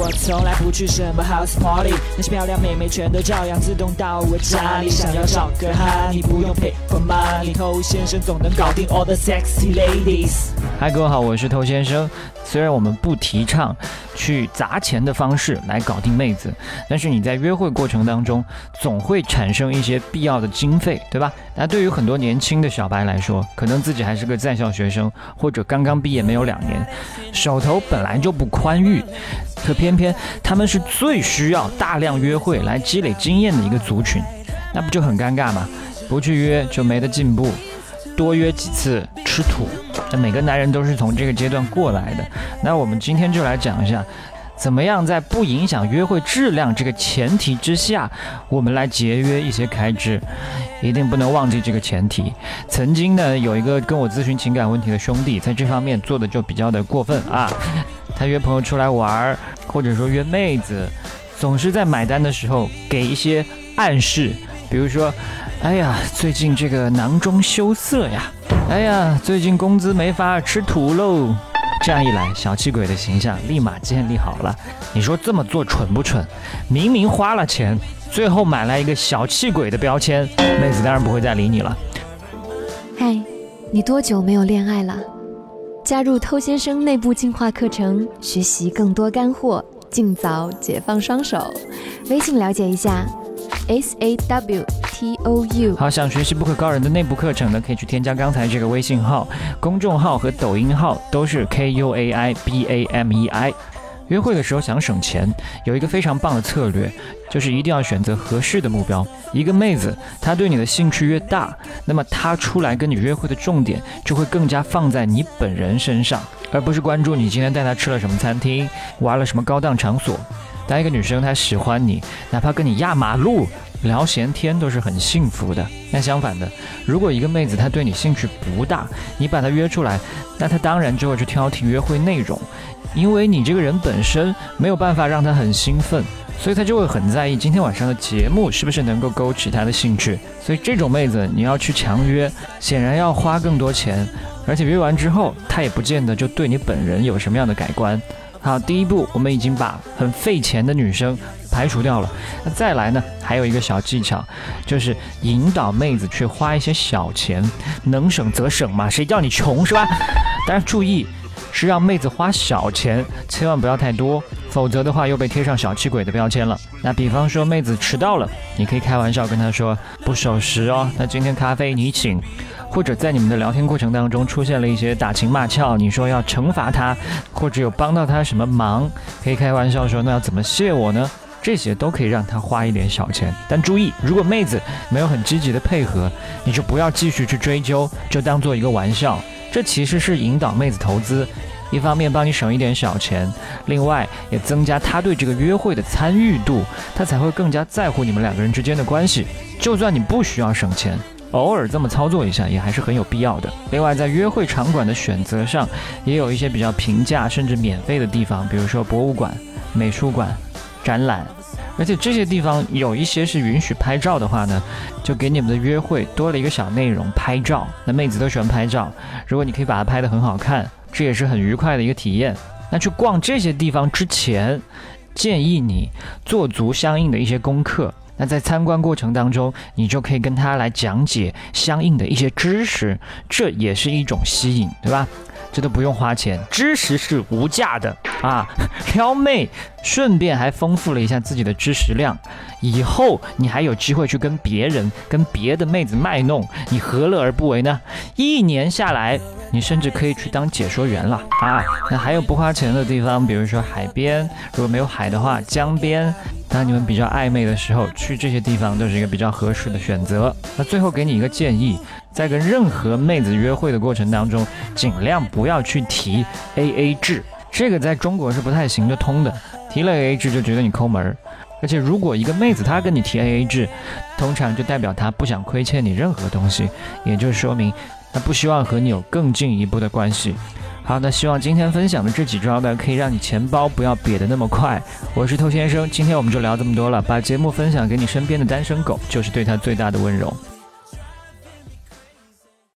我从来不去什么 house party，那些漂亮妹妹全都照样自动到我家里。想要找个哈，你不用 pay for money，偷先生总能搞定 all the sexy ladies。嗨，各位好，我是偷先生。虽然我们不提倡去砸钱的方式来搞定妹子，但是你在约会过程当中总会产生一些必要的经费，对吧？那对于很多年轻的小白来说，可能自己还是个在校学生，或者刚刚毕业没有两年，手头本来就不宽裕，可偏偏他们是最需要大量约会来积累经验的一个族群，那不就很尴尬吗？不去约就没得进步，多约几次吃土。那每个男人都是从这个阶段过来的。那我们今天就来讲一下，怎么样在不影响约会质量这个前提之下，我们来节约一些开支。一定不能忘记这个前提。曾经呢，有一个跟我咨询情感问题的兄弟，在这方面做的就比较的过分啊。他约朋友出来玩，或者说约妹子，总是在买单的时候给一些暗示，比如说，哎呀，最近这个囊中羞涩呀。哎呀，最近工资没发，吃土喽！这样一来，小气鬼的形象立马建立好了。你说这么做蠢不蠢？明明花了钱，最后买来一个小气鬼的标签，妹子当然不会再理你了。嗨，你多久没有恋爱了？加入偷先生内部进化课程，学习更多干货，尽早解放双手。微信了解一下，S A W。T O U，好，想学习不可告人的内部课程呢，可以去添加刚才这个微信号、公众号和抖音号，都是 K U A I B A M E I。约会的时候想省钱，有一个非常棒的策略，就是一定要选择合适的目标。一个妹子，她对你的兴趣越大，那么她出来跟你约会的重点就会更加放在你本人身上，而不是关注你今天带她吃了什么餐厅，玩了什么高档场所。当一个女生她喜欢你，哪怕跟你压马路。聊闲天都是很幸福的。那相反的，如果一个妹子她对你兴趣不大，你把她约出来，那她当然就会去挑剔约会内容，因为你这个人本身没有办法让她很兴奋，所以她就会很在意今天晚上的节目是不是能够勾起她的兴趣。所以这种妹子你要去强约，显然要花更多钱，而且约完之后，她也不见得就对你本人有什么样的改观。好，第一步我们已经把很费钱的女生排除掉了。那再来呢？还有一个小技巧，就是引导妹子去花一些小钱，能省则省嘛，谁叫你穷是吧？但是注意，是让妹子花小钱，千万不要太多，否则的话又被贴上小气鬼的标签了。那比方说妹子迟到了，你可以开玩笑跟她说不守时哦，那今天咖啡你请。或者在你们的聊天过程当中出现了一些打情骂俏，你说要惩罚他，或者有帮到他什么忙，可以开玩笑说那要怎么谢我呢？这些都可以让他花一点小钱。但注意，如果妹子没有很积极的配合，你就不要继续去追究，就当做一个玩笑。这其实是引导妹子投资，一方面帮你省一点小钱，另外也增加她对这个约会的参与度，她才会更加在乎你们两个人之间的关系。就算你不需要省钱。偶尔这么操作一下也还是很有必要的。另外，在约会场馆的选择上，也有一些比较平价甚至免费的地方，比如说博物馆、美术馆、展览。而且这些地方有一些是允许拍照的话呢，就给你们的约会多了一个小内容——拍照。那妹子都喜欢拍照，如果你可以把它拍得很好看，这也是很愉快的一个体验。那去逛这些地方之前，建议你做足相应的一些功课。那在参观过程当中，你就可以跟他来讲解相应的一些知识，这也是一种吸引，对吧？这都不用花钱，知识是无价的啊！撩妹，顺便还丰富了一下自己的知识量，以后你还有机会去跟别人、跟别的妹子卖弄，你何乐而不为呢？一年下来，你甚至可以去当解说员了啊！那还有不花钱的地方，比如说海边，如果没有海的话，江边。当你们比较暧昧的时候，去这些地方都是一个比较合适的选择。那最后给你一个建议，在跟任何妹子约会的过程当中，尽量不要去提 A A 制，这个在中国是不太行得通的。提了 A A 制就觉得你抠门儿，而且如果一个妹子她跟你提 A A 制，通常就代表她不想亏欠你任何东西，也就说明她不希望和你有更进一步的关系。好，那希望今天分享的这几招呢，可以让你钱包不要瘪得那么快。我是偷先生，今天我们就聊这么多了。把节目分享给你身边的单身狗，就是对他最大的温柔。